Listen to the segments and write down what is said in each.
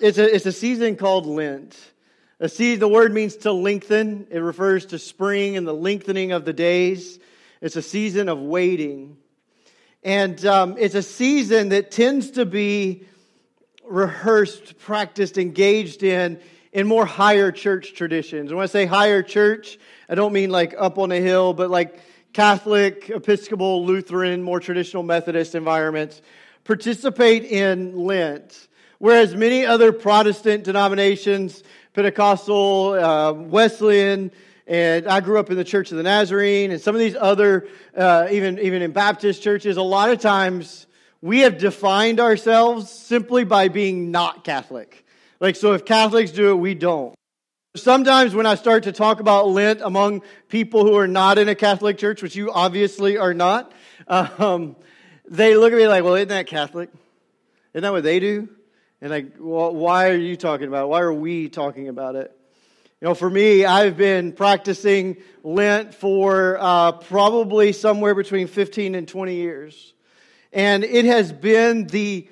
it's, a, it's a season called Lent. A season, the word means to lengthen. It refers to spring and the lengthening of the days. It's a season of waiting. And um, it's a season that tends to be rehearsed, practiced, engaged in in more higher church traditions. When I say higher church, I don't mean like up on a hill, but like Catholic, Episcopal, Lutheran, more traditional Methodist environments participate in Lent. Whereas many other Protestant denominations, Pentecostal, uh, Wesleyan, and I grew up in the Church of the Nazarene, and some of these other, uh, even even in Baptist churches, a lot of times we have defined ourselves simply by being not Catholic. Like, so if Catholics do it, we don't. Sometimes when I start to talk about Lent among people who are not in a Catholic church, which you obviously are not, um, they look at me like, well, isn't that Catholic? Isn't that what they do? And like, well, why are you talking about it? Why are we talking about it? You know, for me, I've been practicing Lent for uh, probably somewhere between 15 and 20 years. And it has been the,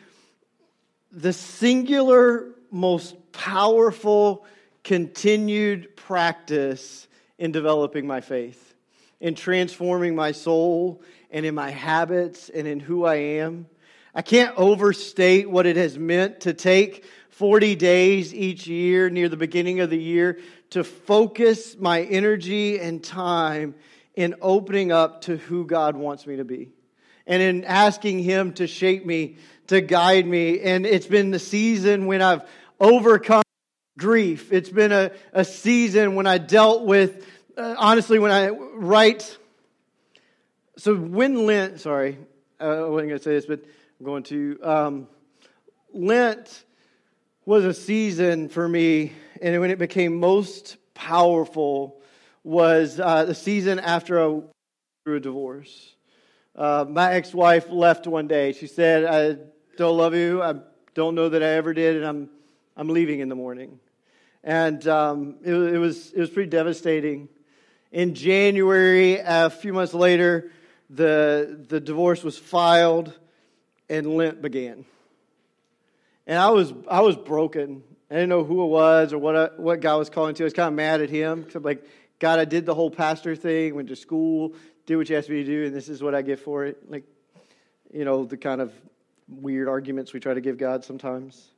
the singular, most powerful, continued practice in developing my faith, in transforming my soul, and in my habits, and in who I am. I can't overstate what it has meant to take 40 days each year near the beginning of the year to focus my energy and time in opening up to who God wants me to be and in asking Him to shape me, to guide me. And it's been the season when I've overcome grief. It's been a, a season when I dealt with, uh, honestly, when I write. So when Lent, sorry, I wasn't going to say this, but I'm going to. Um, Lent was a season for me, and when it became most powerful was uh, the season after a, through a divorce. Uh, my ex wife left one day. She said, I don't love you. I don't know that I ever did, and I'm, I'm leaving in the morning. And um, it, it, was, it was pretty devastating. In January, a few months later, the, the divorce was filed and Lent began. And I was, I was broken. I didn't know who it was or what, I, what God was calling to. I was kind of mad at him. I'm like, God, I did the whole pastor thing, went to school, did what you asked me to do, and this is what I get for it. Like, you know, the kind of weird arguments we try to give God sometimes.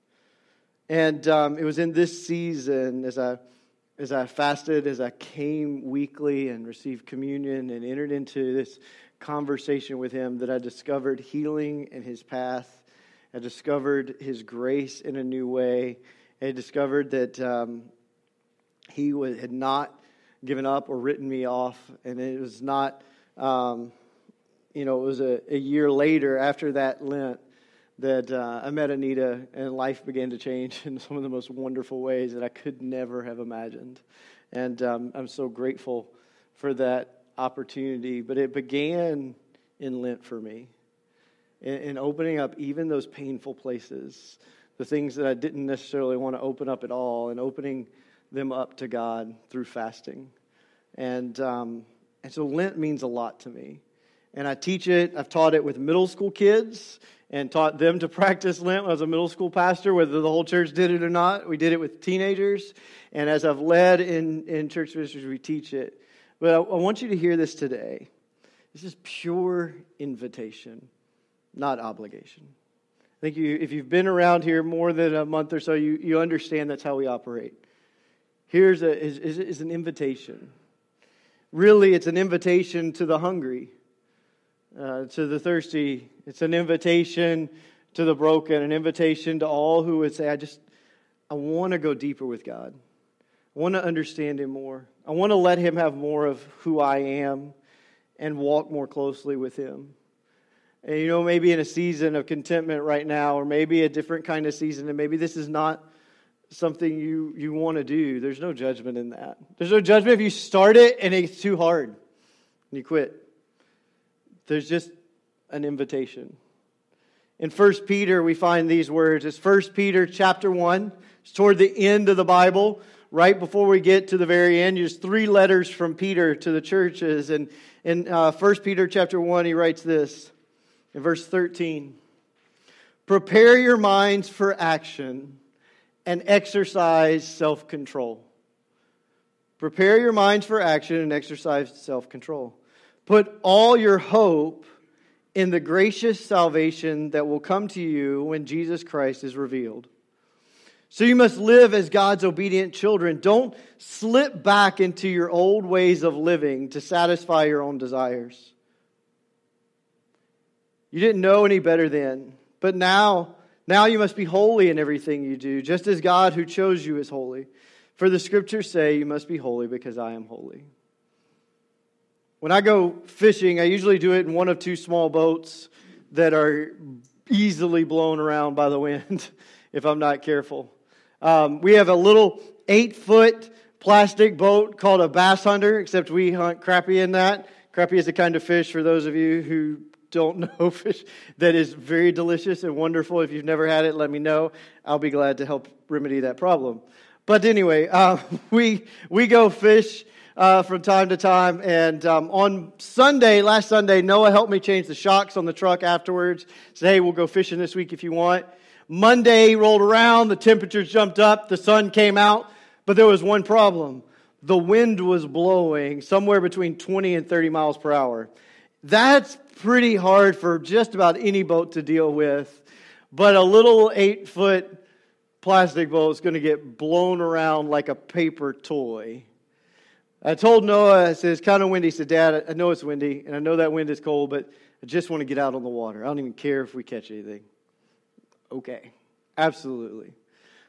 And um, it was in this season as I as I fasted, as I came weekly and received communion and entered into this conversation with Him, that I discovered healing in His path. I discovered His grace in a new way. I discovered that um, He was, had not given up or written me off, and it was not, um, you know, it was a, a, year later after that Lent that uh, I met Anita, and life began to change in some of the most wonderful ways that I could never have imagined. And um, I'm so grateful for that opportunity. But it began in Lent for me, in, in opening up even those painful places, the things that I didn't necessarily want to open up at all, and opening them up to God through fasting. And, um, and so Lent means a lot to me. And I teach it, I've taught it with middle school kids and taught them to practice Lent was a middle school pastor, whether the whole church did it or not. We did it with teenagers. And as I've led in, in church ministries, we teach it. But I, I want you to hear this today. This is pure invitation, not obligation. I think you, if you've been around here more than a month or so, you, you understand that's how we operate. Here's a, is, is, is an invitation. Really, it's an invitation to the hungry uh, to the thirsty. It's an invitation to the broken, an invitation to all who would say, I just, I want to go deeper with God. I want to understand Him more. I want to let Him have more of who I am and walk more closely with Him. And you know, maybe in a season of contentment right now, or maybe a different kind of season, and maybe this is not something you, you want to do. There's no judgment in that. There's no judgment if you start it and it's too hard and you quit. There's just an invitation. In 1 Peter, we find these words. It's 1 Peter chapter 1. It's toward the end of the Bible. Right before we get to the very end, there's three letters from Peter to the churches. And in uh, 1 Peter chapter 1, he writes this in verse 13 Prepare your minds for action and exercise self control. Prepare your minds for action and exercise self control. Put all your hope in the gracious salvation that will come to you when Jesus Christ is revealed. So you must live as God's obedient children. Don't slip back into your old ways of living to satisfy your own desires. You didn't know any better then, but now, now you must be holy in everything you do, just as God who chose you is holy. For the scriptures say, You must be holy because I am holy. When I go fishing, I usually do it in one of two small boats that are easily blown around by the wind if I'm not careful. Um, we have a little eight foot plastic boat called a bass hunter, except we hunt crappie in that. Crappie is a kind of fish, for those of you who don't know fish, that is very delicious and wonderful. If you've never had it, let me know. I'll be glad to help remedy that problem. But anyway, uh, we, we go fish uh, from time to time. And um, on Sunday, last Sunday, Noah helped me change the shocks on the truck afterwards. Said, hey, we'll go fishing this week if you want. Monday rolled around, the temperatures jumped up, the sun came out, but there was one problem. The wind was blowing somewhere between 20 and 30 miles per hour. That's pretty hard for just about any boat to deal with, but a little eight foot plastic boat is going to get blown around like a paper toy. I told Noah, I said, it's kind of windy. He said, Dad, I know it's windy, and I know that wind is cold, but I just want to get out on the water. I don't even care if we catch anything okay. Absolutely.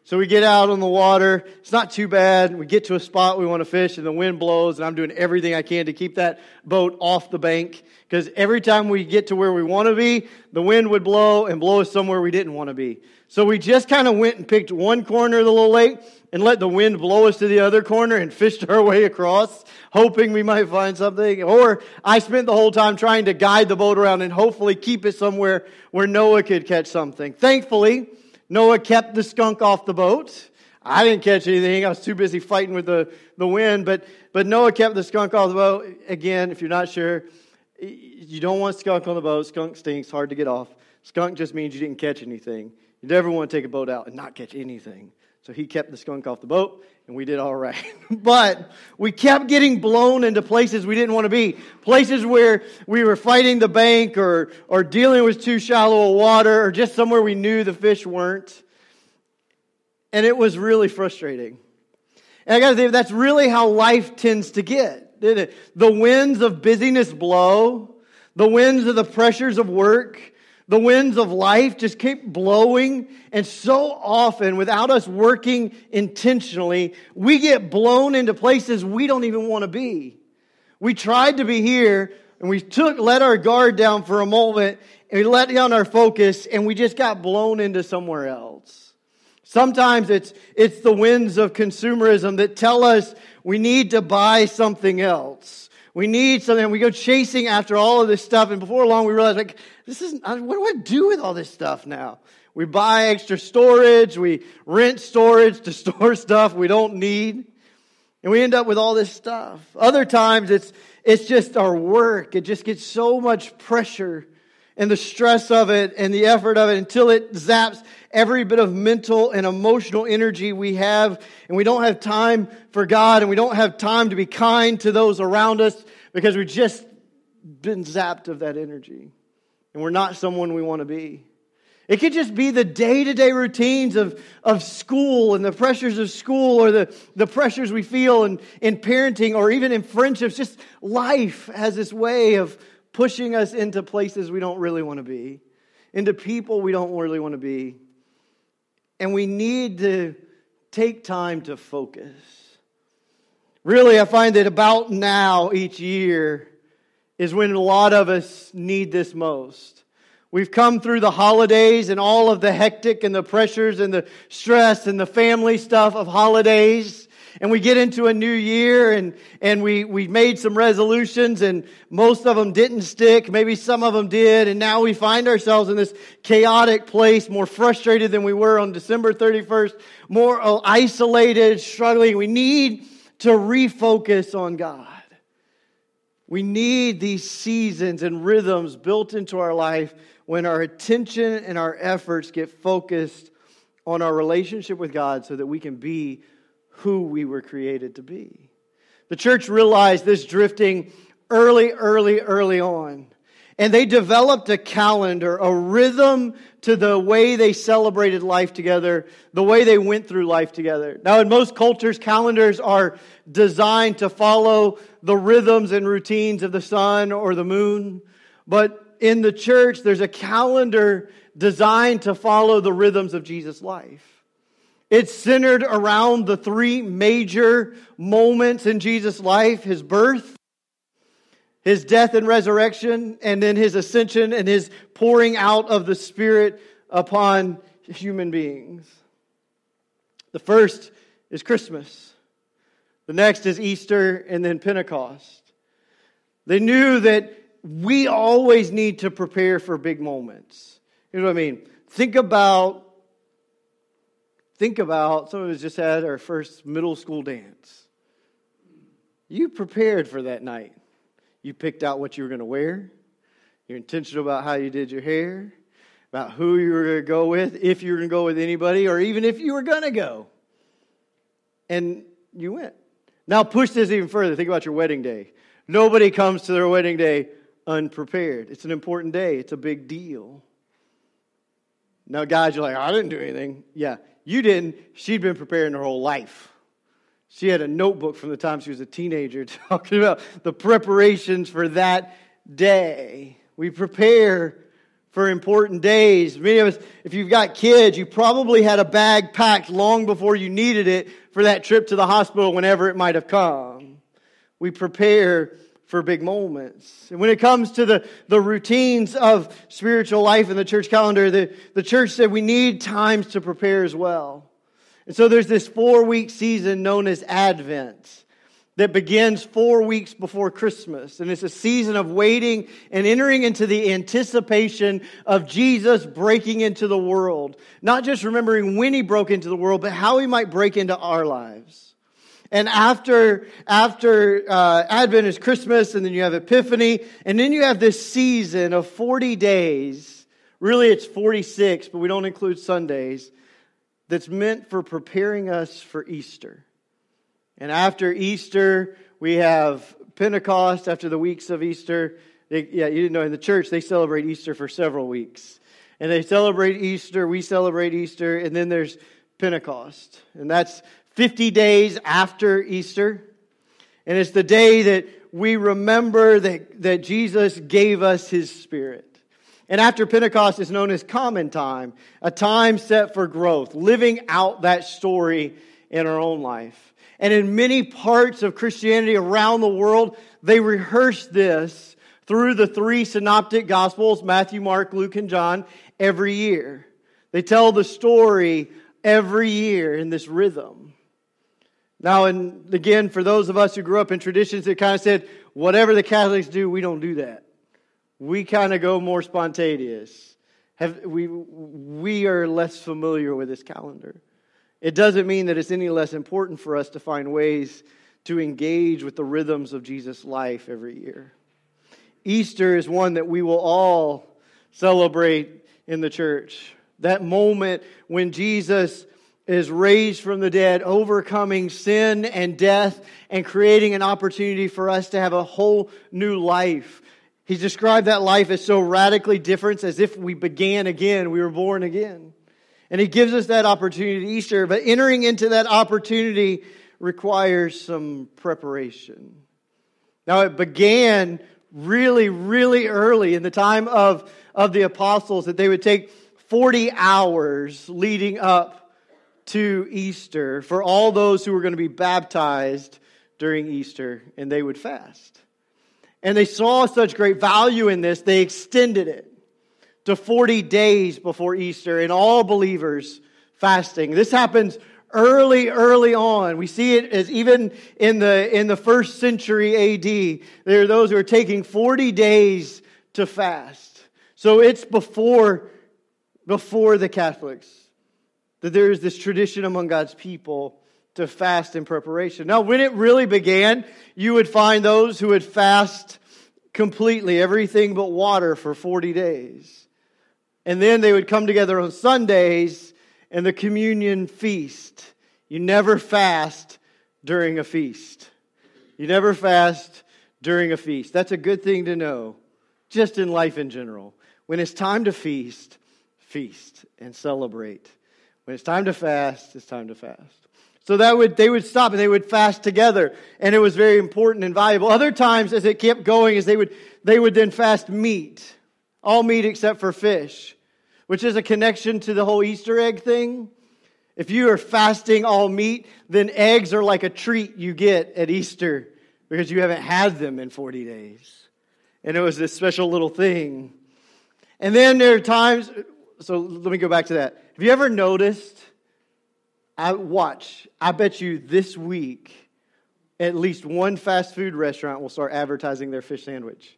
So we get out on the water. It's not too bad. We get to a spot we want to fish, and the wind blows, and I'm doing everything I can to keep that boat off the bank. Because every time we get to where we want to be, the wind would blow and blow us somewhere we didn't want to be. So we just kind of went and picked one corner of the little lake and let the wind blow us to the other corner and fished our way across, hoping we might find something. Or I spent the whole time trying to guide the boat around and hopefully keep it somewhere where Noah could catch something. Thankfully, Noah kept the skunk off the boat. I didn't catch anything. I was too busy fighting with the, the wind, but, but Noah kept the skunk off the boat. Again, if you're not sure, you don't want skunk on the boat. Skunk stinks, hard to get off. Skunk just means you didn't catch anything. You never want to take a boat out and not catch anything. So he kept the skunk off the boat, and we did all right. but we kept getting blown into places we didn't want to be. Places where we were fighting the bank or, or dealing with too shallow a water or just somewhere we knew the fish weren't. And it was really frustrating. And I got to say, that's really how life tends to get, didn't it? The winds of busyness blow, the winds of the pressures of work, the winds of life just keep blowing. And so often, without us working intentionally, we get blown into places we don't even want to be. We tried to be here and we took, let our guard down for a moment and we let down our focus and we just got blown into somewhere else. Sometimes it's, it's the winds of consumerism that tell us we need to buy something else. We need something. And we go chasing after all of this stuff, and before long, we realize, like, this isn't, what do I do with all this stuff now? We buy extra storage. We rent storage to store stuff we don't need, and we end up with all this stuff. Other times, it's it's just our work. It just gets so much pressure and the stress of it and the effort of it until it zaps every bit of mental and emotional energy we have. And we don't have time for God and we don't have time to be kind to those around us because we've just been zapped of that energy. And we're not someone we want to be. It could just be the day to day routines of, of school and the pressures of school or the, the pressures we feel in, in parenting or even in friendships. Just life has this way of pushing us into places we don't really want to be, into people we don't really want to be. And we need to take time to focus. Really, I find that about now each year is when a lot of us need this most. We've come through the holidays and all of the hectic and the pressures and the stress and the family stuff of holidays and we get into a new year and, and we, we made some resolutions and most of them didn't stick. Maybe some of them did. And now we find ourselves in this chaotic place, more frustrated than we were on December 31st, more uh, isolated, struggling. We need to refocus on God. We need these seasons and rhythms built into our life when our attention and our efforts get focused on our relationship with God so that we can be who we were created to be. The church realized this drifting early, early, early on. And they developed a calendar, a rhythm to the way they celebrated life together, the way they went through life together. Now, in most cultures, calendars are designed to follow the rhythms and routines of the sun or the moon. But in the church, there's a calendar designed to follow the rhythms of Jesus' life. It's centered around the three major moments in Jesus' life his birth, his death and resurrection, and then his ascension and his pouring out of the Spirit upon human beings. The first is Christmas, the next is Easter, and then Pentecost. They knew that we always need to prepare for big moments. You know what I mean? Think about, think about, some of us just had our first middle school dance. You prepared for that night. You picked out what you were going to wear. You're intentional about how you did your hair, about who you were going to go with, if you were going to go with anybody, or even if you were going to go. And you went. Now, push this even further. Think about your wedding day. Nobody comes to their wedding day unprepared. It's an important day, it's a big deal. Now, guys, you're like, I didn't do anything. Yeah, you didn't. She'd been preparing her whole life. She had a notebook from the time she was a teenager talking about the preparations for that day. We prepare for important days. Many of us, if you've got kids, you probably had a bag packed long before you needed it for that trip to the hospital whenever it might have come. We prepare for big moments. And when it comes to the, the routines of spiritual life in the church calendar, the, the church said we need times to prepare as well. And so there's this four week season known as Advent that begins four weeks before Christmas. And it's a season of waiting and entering into the anticipation of Jesus breaking into the world. Not just remembering when he broke into the world, but how he might break into our lives. And after, after uh, Advent is Christmas, and then you have Epiphany, and then you have this season of 40 days. Really, it's 46, but we don't include Sundays. That's meant for preparing us for Easter. And after Easter, we have Pentecost after the weeks of Easter. They, yeah, you didn't know in the church, they celebrate Easter for several weeks. And they celebrate Easter, we celebrate Easter, and then there's Pentecost. And that's 50 days after Easter. And it's the day that we remember that, that Jesus gave us his spirit. And after Pentecost is known as common time, a time set for growth, living out that story in our own life. And in many parts of Christianity around the world, they rehearse this through the three synoptic gospels Matthew, Mark, Luke, and John every year. They tell the story every year in this rhythm. Now, and again, for those of us who grew up in traditions that kind of said, whatever the Catholics do, we don't do that. We kind of go more spontaneous. Have, we, we are less familiar with this calendar. It doesn't mean that it's any less important for us to find ways to engage with the rhythms of Jesus' life every year. Easter is one that we will all celebrate in the church. That moment when Jesus is raised from the dead, overcoming sin and death and creating an opportunity for us to have a whole new life. He's described that life as so radically different as if we began again, we were born again. And he gives us that opportunity Easter, but entering into that opportunity requires some preparation. Now, it began really, really early in the time of, of the apostles that they would take 40 hours leading up to Easter for all those who were going to be baptized during Easter, and they would fast. And they saw such great value in this, they extended it to 40 days before Easter, and all believers fasting. This happens early, early on. We see it as even in the, in the first century AD, there are those who are taking 40 days to fast. So it's before, before the Catholics that there is this tradition among God's people to fast in preparation. Now, when it really began, you would find those who would fast completely, everything but water for 40 days. And then they would come together on Sundays and the communion feast. You never fast during a feast. You never fast during a feast. That's a good thing to know, just in life in general. When it's time to feast, feast and celebrate. When it's time to fast, it's time to fast. So that would they would stop and they would fast together, and it was very important and valuable. Other times, as it kept going, as they would they would then fast meat, all meat except for fish, which is a connection to the whole Easter egg thing. If you are fasting all meat, then eggs are like a treat you get at Easter because you haven't had them in 40 days. And it was this special little thing. And then there are times, so let me go back to that. Have you ever noticed? I watch, I bet you this week, at least one fast food restaurant will start advertising their fish sandwich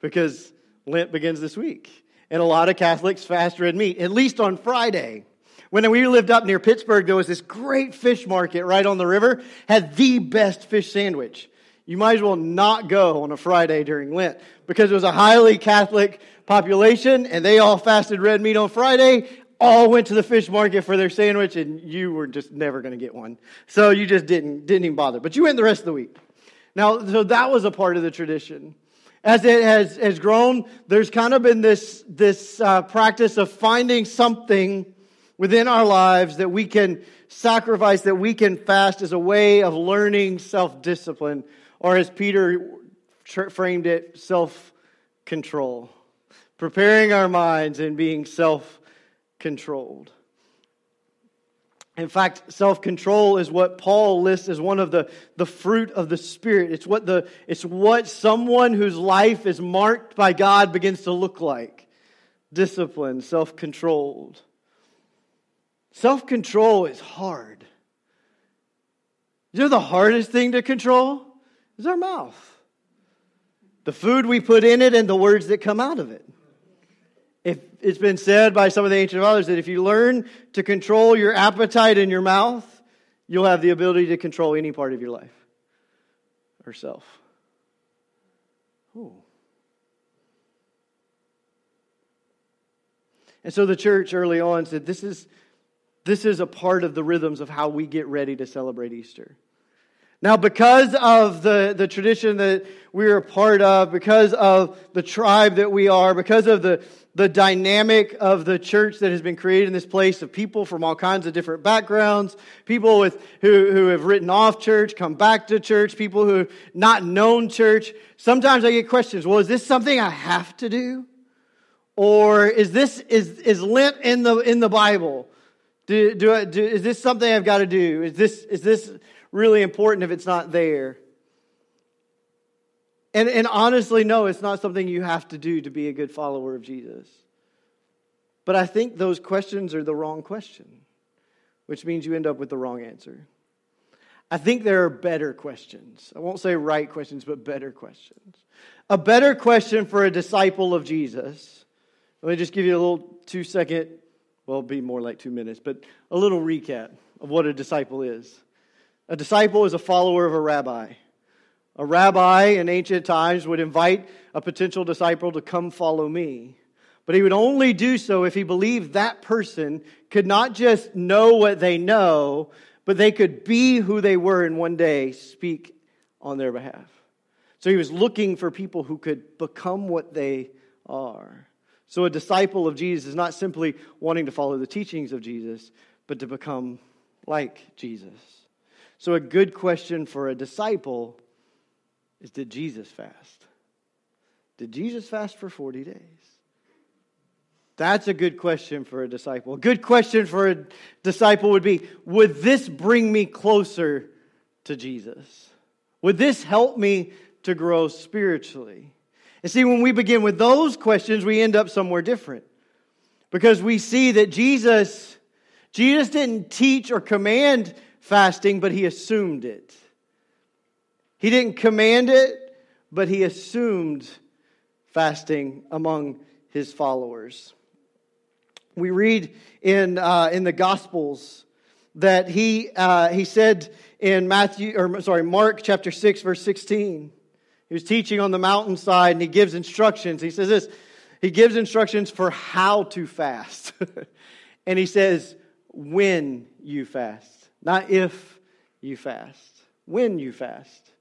because Lent begins this week. And a lot of Catholics fast red meat, at least on Friday. When we lived up near Pittsburgh, there was this great fish market right on the river, had the best fish sandwich. You might as well not go on a Friday during Lent because it was a highly Catholic population and they all fasted red meat on Friday, all went to the fish market for their sandwich and you were just never going to get one. So you just didn't, didn't even bother. But you went the rest of the week. Now, so that was a part of the tradition. As it has, has grown, there's kind of been this, this uh, practice of finding something within our lives that we can sacrifice, that we can fast as a way of learning self discipline, or as Peter framed it, self control. Preparing our minds and being self controlled. In fact, self control is what Paul lists as one of the, the fruit of the Spirit. It's what, the, it's what someone whose life is marked by God begins to look like disciplined, self controlled. Self control is hard. You know the hardest thing to control? Is our mouth. The food we put in it and the words that come out of it. If it's been said by some of the ancient fathers that if you learn to control your appetite in your mouth, you'll have the ability to control any part of your life or self. Ooh. And so the church early on said, This is this is a part of the rhythms of how we get ready to celebrate Easter. Now, because of the, the tradition that we're a part of, because of the tribe that we are, because of the, the dynamic of the church that has been created in this place of people from all kinds of different backgrounds, people with, who, who have written off church, come back to church, people who have not known church, sometimes I get questions, well, is this something I have to do? Or is this, is, is Lent in the, in the Bible? Do, do, I, do, is this something I've got to do? Is this, is this really important if it's not there? And, and honestly, no, it's not something you have to do to be a good follower of Jesus. But I think those questions are the wrong question, which means you end up with the wrong answer. I think there are better questions. I won't say right questions, but better questions. A better question for a disciple of Jesus. Let me just give you a little two second well, be more like two minutes, but a little recap of what a disciple is. A disciple is a follower of a rabbi. A rabbi in ancient times would invite a potential disciple to come follow me. But he would only do so if he believed that person could not just know what they know, but they could be who they were and one day speak on their behalf. So he was looking for people who could become what they are. So, a disciple of Jesus is not simply wanting to follow the teachings of Jesus, but to become like Jesus. So, a good question for a disciple is Did Jesus fast? Did Jesus fast for 40 days? That's a good question for a disciple. A good question for a disciple would be Would this bring me closer to Jesus? Would this help me to grow spiritually? And see, when we begin with those questions, we end up somewhere different. Because we see that Jesus, Jesus didn't teach or command fasting, but he assumed it. He didn't command it, but he assumed fasting among his followers. We read in, uh, in the Gospels that he, uh, he said in Matthew, or sorry, Mark chapter 6, verse 16, he was teaching on the mountainside and he gives instructions. He says this He gives instructions for how to fast. and he says, when you fast, not if you fast, when you fast.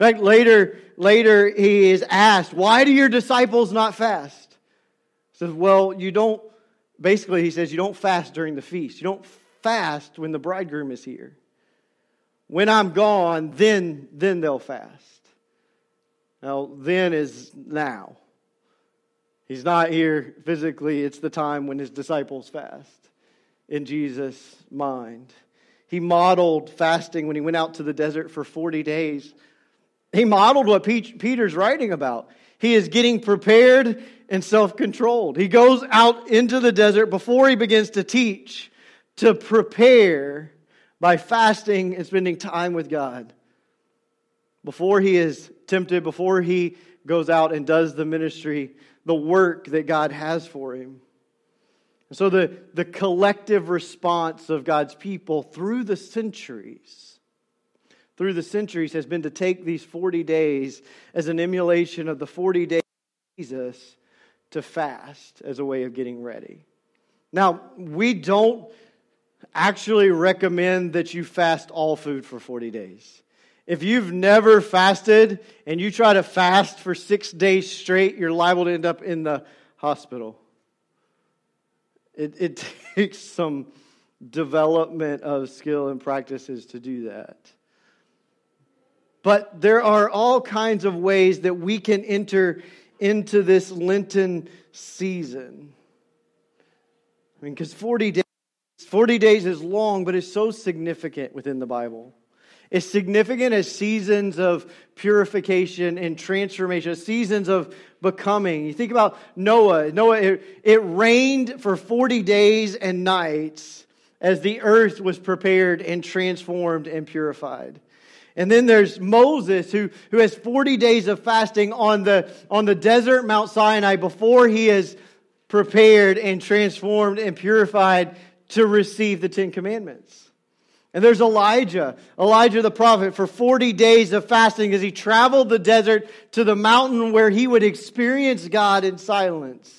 In fact, later, later he is asked, Why do your disciples not fast? He says, Well, you don't, basically, he says, You don't fast during the feast. You don't fast when the bridegroom is here. When I'm gone, then, then they'll fast. Now, then is now. He's not here physically, it's the time when his disciples fast in Jesus' mind. He modeled fasting when he went out to the desert for 40 days. He modeled what Peter's writing about. He is getting prepared and self controlled. He goes out into the desert before he begins to teach to prepare by fasting and spending time with God. Before he is tempted, before he goes out and does the ministry, the work that God has for him. And so the, the collective response of God's people through the centuries, through the centuries, has been to take these 40 days as an emulation of the 40 days of Jesus to fast as a way of getting ready. Now, we don't actually recommend that you fast all food for 40 days. If you've never fasted and you try to fast for six days straight, you're liable to end up in the hospital. It, it takes some development of skill and practices to do that. But there are all kinds of ways that we can enter into this Lenten season. I mean, because 40 days, 40 days is long, but it's so significant within the Bible It's significant as seasons of purification and transformation, seasons of becoming. You think about Noah. Noah, it, it rained for 40 days and nights as the earth was prepared and transformed and purified. And then there's Moses who, who has 40 days of fasting on the, on the desert Mount Sinai before he is prepared and transformed and purified to receive the Ten Commandments. And there's Elijah, Elijah the prophet, for 40 days of fasting as he traveled the desert to the mountain where he would experience God in silence.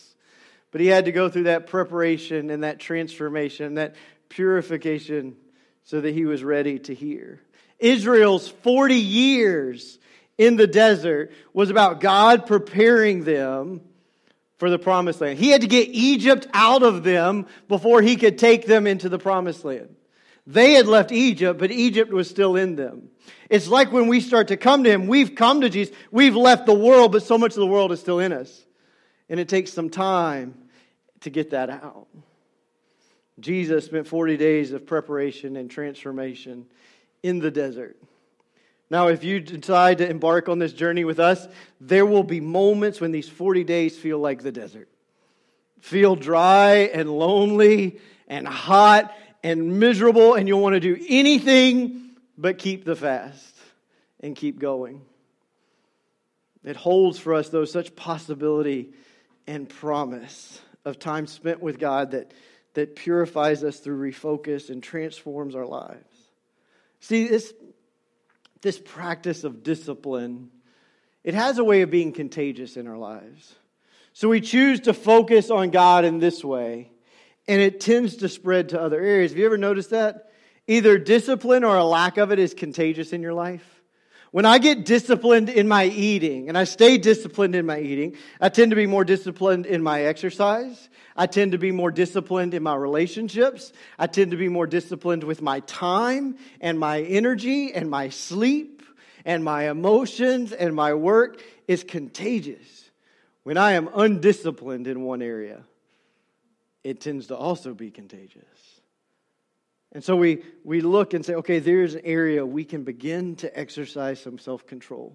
But he had to go through that preparation and that transformation, that purification, so that he was ready to hear. Israel's 40 years in the desert was about God preparing them for the promised land. He had to get Egypt out of them before he could take them into the promised land. They had left Egypt, but Egypt was still in them. It's like when we start to come to Him, we've come to Jesus, we've left the world, but so much of the world is still in us. And it takes some time to get that out. Jesus spent 40 days of preparation and transformation in the desert. Now, if you decide to embark on this journey with us, there will be moments when these 40 days feel like the desert. Feel dry and lonely and hot and miserable, and you'll want to do anything but keep the fast and keep going. It holds for us, though, such possibility and promise of time spent with God that, that purifies us through refocus and transforms our lives. See, this, this practice of discipline, it has a way of being contagious in our lives. So we choose to focus on God in this way and it tends to spread to other areas. Have you ever noticed that? Either discipline or a lack of it is contagious in your life. When I get disciplined in my eating, and I stay disciplined in my eating, I tend to be more disciplined in my exercise. I tend to be more disciplined in my relationships. I tend to be more disciplined with my time and my energy and my sleep and my emotions and my work is contagious when I am undisciplined in one area it tends to also be contagious. And so we, we look and say, okay, there's an area we can begin to exercise some self control.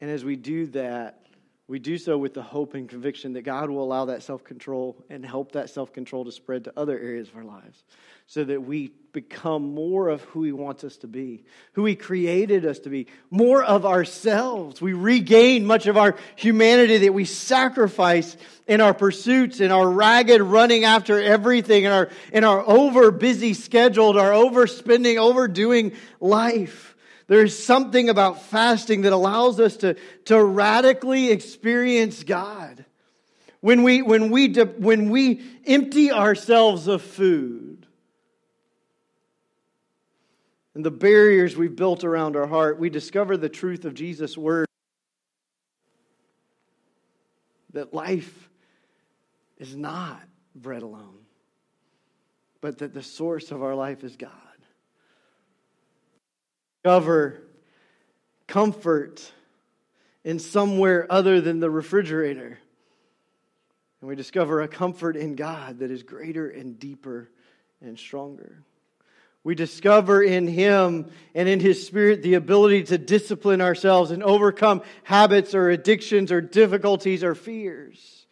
And as we do that, we do so with the hope and conviction that God will allow that self control and help that self control to spread to other areas of our lives so that we become more of who He wants us to be, who He created us to be, more of ourselves. We regain much of our humanity that we sacrifice in our pursuits, in our ragged running after everything, in our, in our over busy scheduled, our overspending, overdoing life. There is something about fasting that allows us to, to radically experience God. When we, when, we, when we empty ourselves of food, and the barriers we've built around our heart, we discover the truth of Jesus' word that life is not bread alone, but that the source of our life is God. Discover comfort in somewhere other than the refrigerator. And we discover a comfort in God that is greater and deeper and stronger. We discover in Him and in His Spirit the ability to discipline ourselves and overcome habits or addictions or difficulties or fears.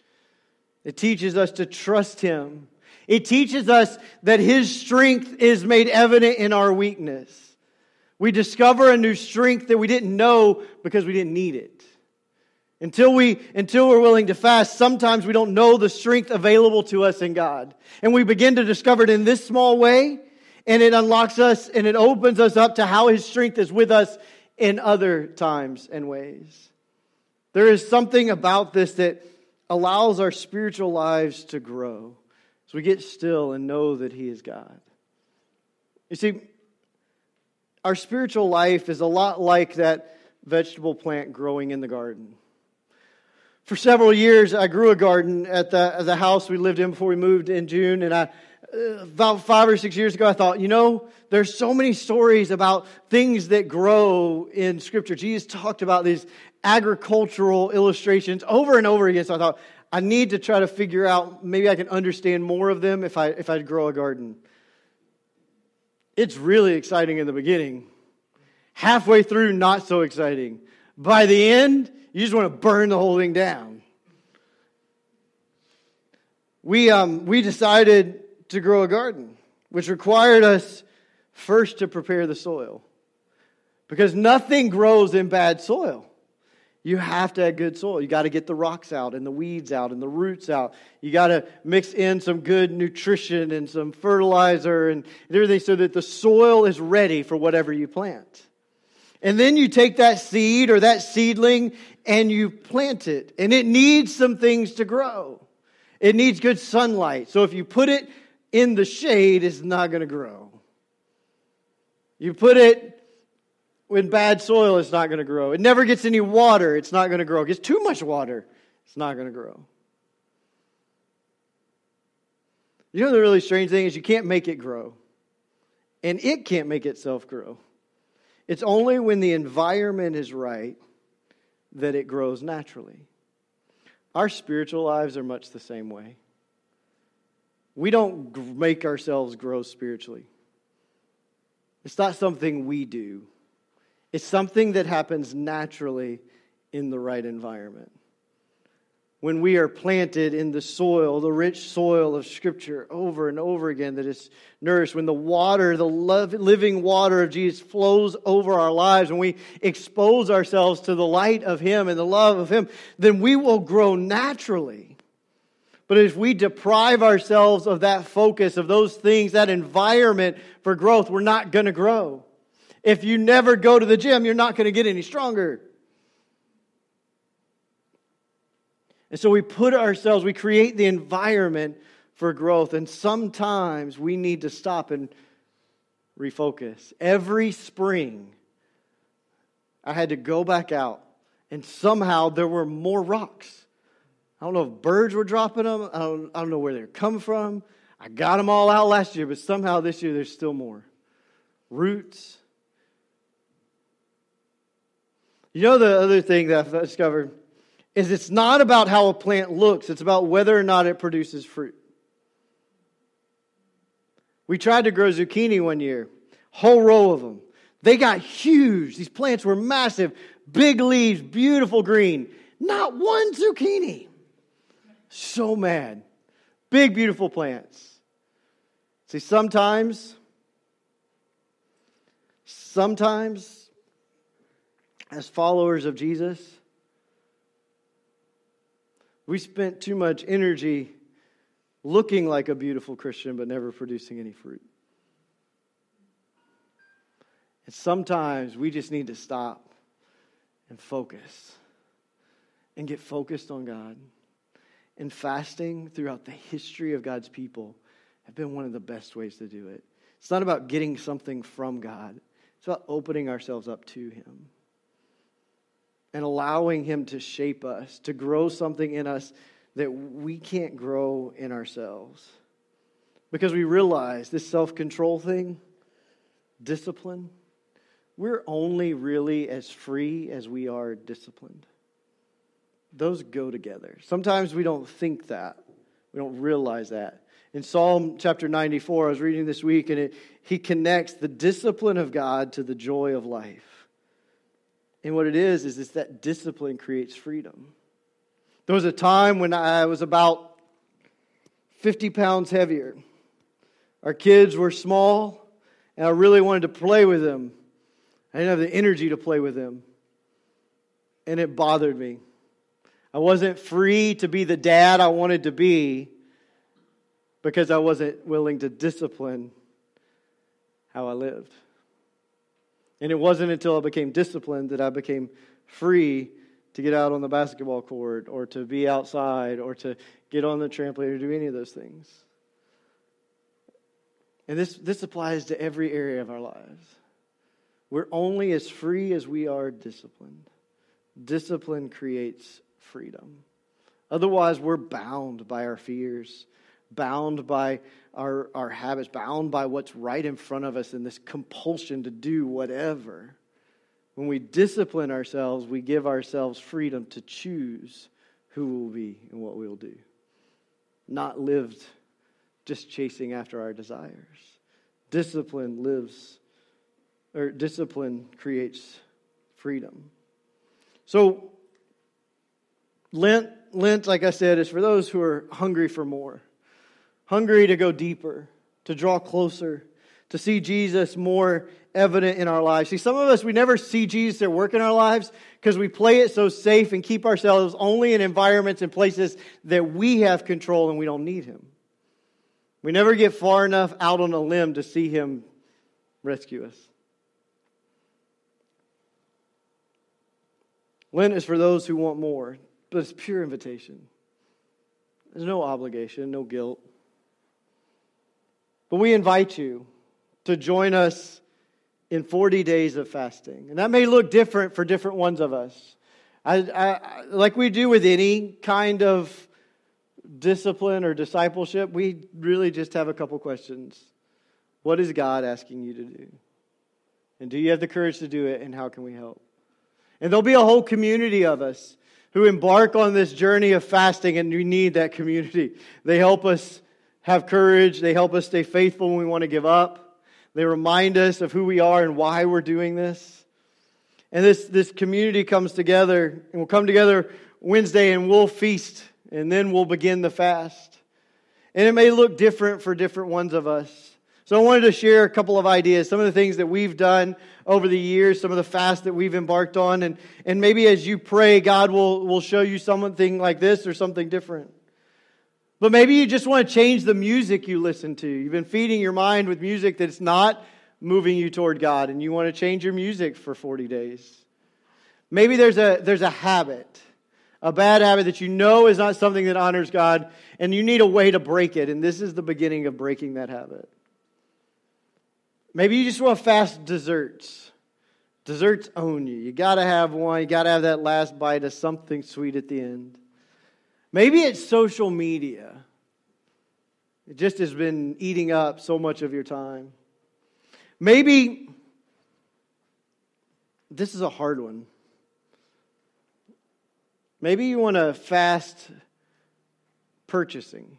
It teaches us to trust Him. It teaches us that His strength is made evident in our weakness. We discover a new strength that we didn't know because we didn't need it. Until, we, until we're willing to fast, sometimes we don't know the strength available to us in God. And we begin to discover it in this small way and it unlocks us and it opens us up to how His strength is with us in other times and ways. There is something about this that allows our spiritual lives to grow as we get still and know that He is God. You see, our spiritual life is a lot like that vegetable plant growing in the garden. For several years, I grew a garden at the, at the house we lived in before we moved in June, and I about five or six years ago, I thought, you know, there's so many stories about things that grow in Scripture. Jesus talked about these agricultural illustrations over and over again. So I thought, I need to try to figure out, maybe I can understand more of them if I, if I grow a garden. It's really exciting in the beginning. Halfway through, not so exciting. By the end, you just want to burn the whole thing down. We, um, we decided to grow a garden, which required us first to prepare the soil. Because nothing grows in bad soil. You have to have good soil. You got to get the rocks out and the weeds out and the roots out. You got to mix in some good nutrition and some fertilizer and everything so that the soil is ready for whatever you plant. And then you take that seed or that seedling and you plant it. And it needs some things to grow. It needs good sunlight. So if you put it in the shade it's not going to grow. You put it in bad soil, it's not going to grow. It never gets any water, it's not going to grow. It gets too much water, it's not going to grow. You know the really strange thing is you can't make it grow. And it can't make itself grow. It's only when the environment is right that it grows naturally. Our spiritual lives are much the same way. We don't make ourselves grow spiritually. It's not something we do, it's something that happens naturally in the right environment. When we are planted in the soil, the rich soil of Scripture, over and over again, that is nourished, when the water, the love, living water of Jesus flows over our lives, when we expose ourselves to the light of Him and the love of Him, then we will grow naturally. But if we deprive ourselves of that focus, of those things, that environment for growth, we're not going to grow. If you never go to the gym, you're not going to get any stronger. And so we put ourselves, we create the environment for growth. And sometimes we need to stop and refocus. Every spring, I had to go back out, and somehow there were more rocks. I don't know if birds were dropping them. I don't, I don't know where they're coming from. I got them all out last year, but somehow this year there's still more. Roots. You know, the other thing that I've discovered is it's not about how a plant looks, it's about whether or not it produces fruit. We tried to grow zucchini one year, whole row of them. They got huge. These plants were massive, big leaves, beautiful green. Not one zucchini. So mad. Big, beautiful plants. See, sometimes, sometimes, as followers of Jesus, we spent too much energy looking like a beautiful Christian but never producing any fruit. And sometimes we just need to stop and focus and get focused on God and fasting throughout the history of God's people have been one of the best ways to do it. It's not about getting something from God, It's about opening ourselves up to Him and allowing Him to shape us, to grow something in us that we can't grow in ourselves. Because we realize this self control thing, discipline, we're only really as free as we are disciplined. Those go together. Sometimes we don't think that, we don't realize that. In Psalm chapter 94, I was reading this week, and it, he connects the discipline of God to the joy of life. And what it is, is it's that discipline creates freedom. There was a time when I was about 50 pounds heavier. Our kids were small, and I really wanted to play with them. I didn't have the energy to play with them. And it bothered me. I wasn't free to be the dad I wanted to be because I wasn't willing to discipline how I lived. And it wasn't until I became disciplined that I became free to get out on the basketball court or to be outside or to get on the trampoline or do any of those things. And this, this applies to every area of our lives. We're only as free as we are disciplined. Discipline creates freedom. Otherwise, we're bound by our fears, bound by our, our habits, bound by what's right in front of us, and this compulsion to do whatever. When we discipline ourselves, we give ourselves freedom to choose who we'll be and what we'll do. Not lived just chasing after our desires. Discipline lives, or discipline creates freedom. So, Lent, Lent, like I said, is for those who are hungry for more, hungry to go deeper, to draw closer, to see Jesus more evident in our lives. See, some of us, we never see Jesus at work in our lives because we play it so safe and keep ourselves only in environments and places that we have control and we don't need Him. We never get far enough out on a limb to see Him rescue us. Lent is for those who want more, but it's pure invitation. There's no obligation, no guilt. But we invite you to join us in 40 days of fasting. And that may look different for different ones of us. I, I, like we do with any kind of discipline or discipleship, we really just have a couple questions. What is God asking you to do? And do you have the courage to do it? And how can we help? And there'll be a whole community of us who embark on this journey of fasting, and we need that community. They help us have courage, they help us stay faithful when we want to give up, they remind us of who we are and why we're doing this. And this, this community comes together, and we'll come together Wednesday and we'll feast, and then we'll begin the fast. And it may look different for different ones of us. So I wanted to share a couple of ideas, some of the things that we've done over the years, some of the fasts that we've embarked on, and, and maybe as you pray, God will, will show you something like this or something different. But maybe you just want to change the music you listen to. You've been feeding your mind with music that's not moving you toward God, and you want to change your music for 40 days. Maybe there's a, there's a habit, a bad habit that you know is not something that honors God, and you need a way to break it, and this is the beginning of breaking that habit. Maybe you just want to fast desserts. Desserts own you. You got to have one. You got to have that last bite of something sweet at the end. Maybe it's social media. It just has been eating up so much of your time. Maybe this is a hard one. Maybe you want to fast purchasing.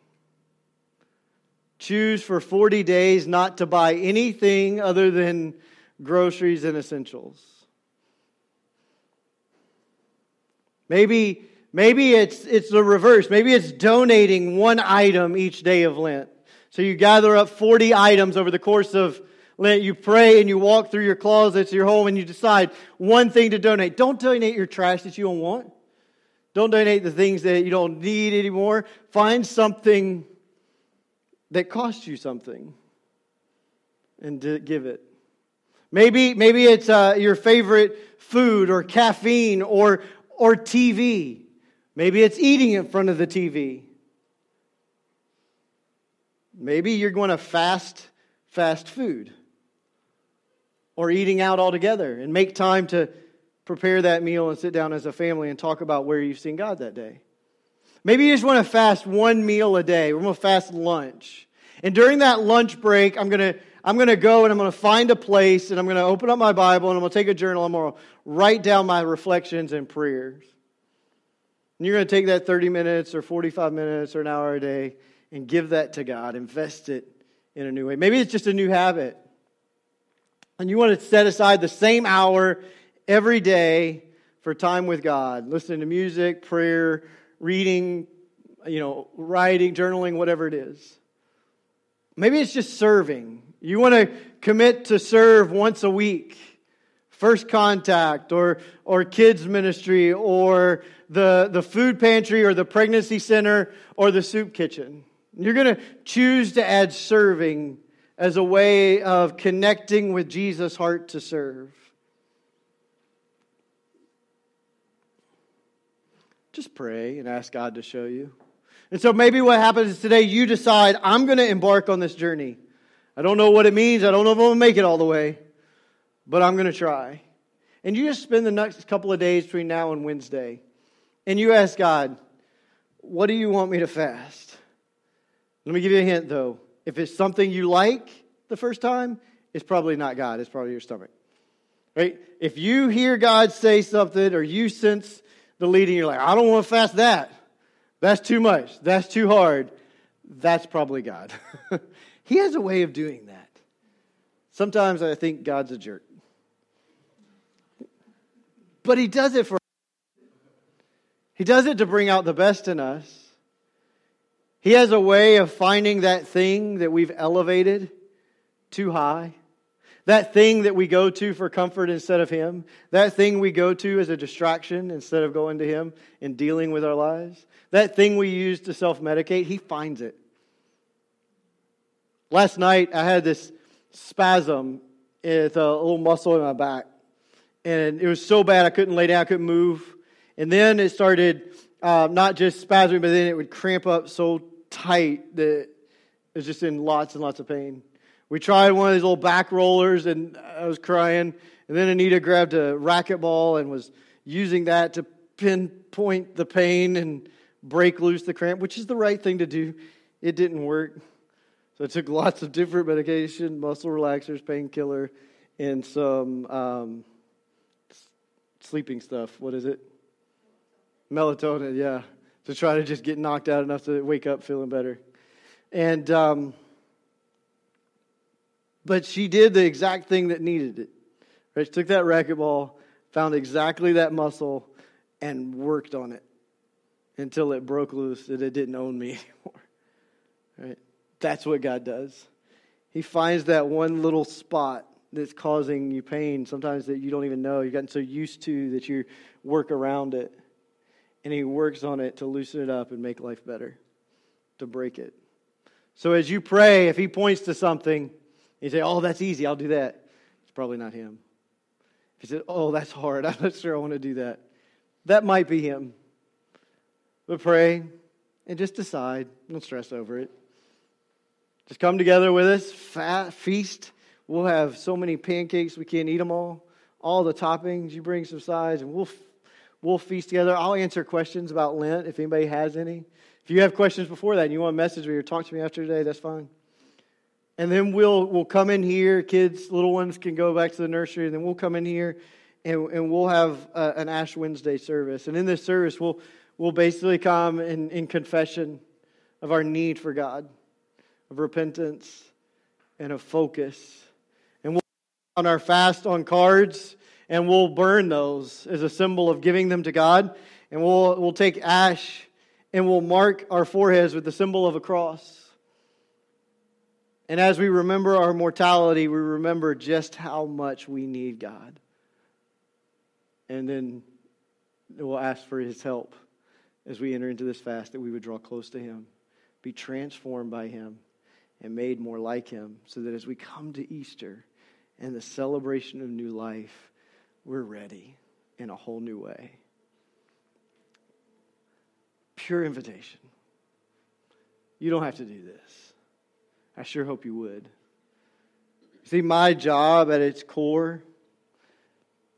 Choose for 40 days not to buy anything other than groceries and essentials. Maybe, maybe it's, it's the reverse. Maybe it's donating one item each day of Lent. So you gather up 40 items over the course of Lent. You pray and you walk through your closets, your home, and you decide one thing to donate. Don't donate your trash that you don't want. Don't donate the things that you don't need anymore. Find something that costs you something and give it. Maybe, maybe it's uh, your favorite food or caffeine or, or TV. Maybe it's eating in front of the TV. Maybe you're going to fast fast food. or eating out altogether and make time to prepare that meal and sit down as a family and talk about where you've seen God that day. Maybe you just want to fast one meal a day. We're going to fast lunch. And during that lunch break, I'm going to I'm going to go and I'm going to find a place and I'm going to open up my Bible and I'm going to take a journal. and I'm going to write down my reflections and prayers. And you're going to take that 30 minutes or 45 minutes or an hour a day and give that to God, invest it in a new way. Maybe it's just a new habit. And you want to set aside the same hour every day for time with God, listening to music, prayer, reading, you know, writing, journaling, whatever it is. Maybe it's just serving. You want to commit to serve once a week. First contact or, or kids ministry or the, the food pantry or the pregnancy center or the soup kitchen. You're going to choose to add serving as a way of connecting with Jesus' heart to serve. Just pray and ask God to show you. And so maybe what happens is today you decide, I'm going to embark on this journey. I don't know what it means. I don't know if I'm going to make it all the way, but I'm going to try. And you just spend the next couple of days between now and Wednesday, and you ask God, What do you want me to fast? Let me give you a hint, though. If it's something you like the first time, it's probably not God, it's probably your stomach. Right? If you hear God say something or you sense the leading, you're like, I don't want to fast that. That's too much. That's too hard. That's probably God. he has a way of doing that. Sometimes I think God's a jerk. But he does it for He does it to bring out the best in us. He has a way of finding that thing that we've elevated too high that thing that we go to for comfort instead of Him, that thing we go to as a distraction instead of going to Him and dealing with our lives, that thing we use to self medicate, He finds it. Last night, I had this spasm with a little muscle in my back. And it was so bad I couldn't lay down, I couldn't move. And then it started uh, not just spasming, but then it would cramp up so tight that it was just in lots and lots of pain. We tried one of these little back rollers, and I was crying. And then Anita grabbed a racquetball and was using that to pinpoint the pain and break loose the cramp, which is the right thing to do. It didn't work. So I took lots of different medication, muscle relaxers, painkiller, and some um, sleeping stuff. What is it? Melatonin, yeah. To try to just get knocked out enough to wake up feeling better. And um, but she did the exact thing that needed it. Right? She took that racquetball, found exactly that muscle, and worked on it until it broke loose that it didn't own me anymore. Right? That's what God does. He finds that one little spot that's causing you pain, sometimes that you don't even know. You've gotten so used to that you work around it. And He works on it to loosen it up and make life better, to break it. So as you pray, if He points to something, you say, oh, that's easy, I'll do that. It's probably not him. If you say, oh, that's hard, I'm not sure I want to do that. That might be him. But pray and just decide. Don't stress over it. Just come together with us, fat, feast. We'll have so many pancakes, we can't eat them all. All the toppings, you bring some sides, and we'll, we'll feast together. I'll answer questions about Lent if anybody has any. If you have questions before that and you want to message me or talk to me after today, that's fine. And then we'll, we'll come in here. Kids, little ones can go back to the nursery. And then we'll come in here and, and we'll have uh, an Ash Wednesday service. And in this service, we'll, we'll basically come in, in confession of our need for God, of repentance, and of focus. On our fast on cards and we'll burn those as a symbol of giving them to God. And we'll, we'll take ash and we'll mark our foreheads with the symbol of a cross. And as we remember our mortality, we remember just how much we need God. And then we'll ask for his help as we enter into this fast that we would draw close to him, be transformed by him, and made more like him, so that as we come to Easter and the celebration of new life, we're ready in a whole new way. Pure invitation. You don't have to do this. I sure hope you would. See, my job at its core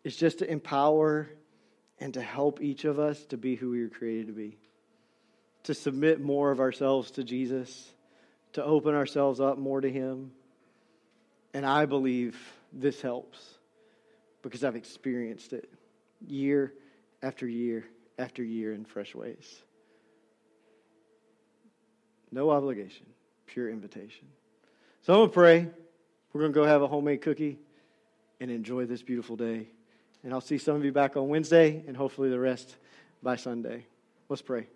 is just to empower and to help each of us to be who we were created to be, to submit more of ourselves to Jesus, to open ourselves up more to Him. And I believe this helps because I've experienced it year after year after year in fresh ways. No obligation, pure invitation. So I'm going to pray. We're going to go have a homemade cookie and enjoy this beautiful day. And I'll see some of you back on Wednesday and hopefully the rest by Sunday. Let's pray.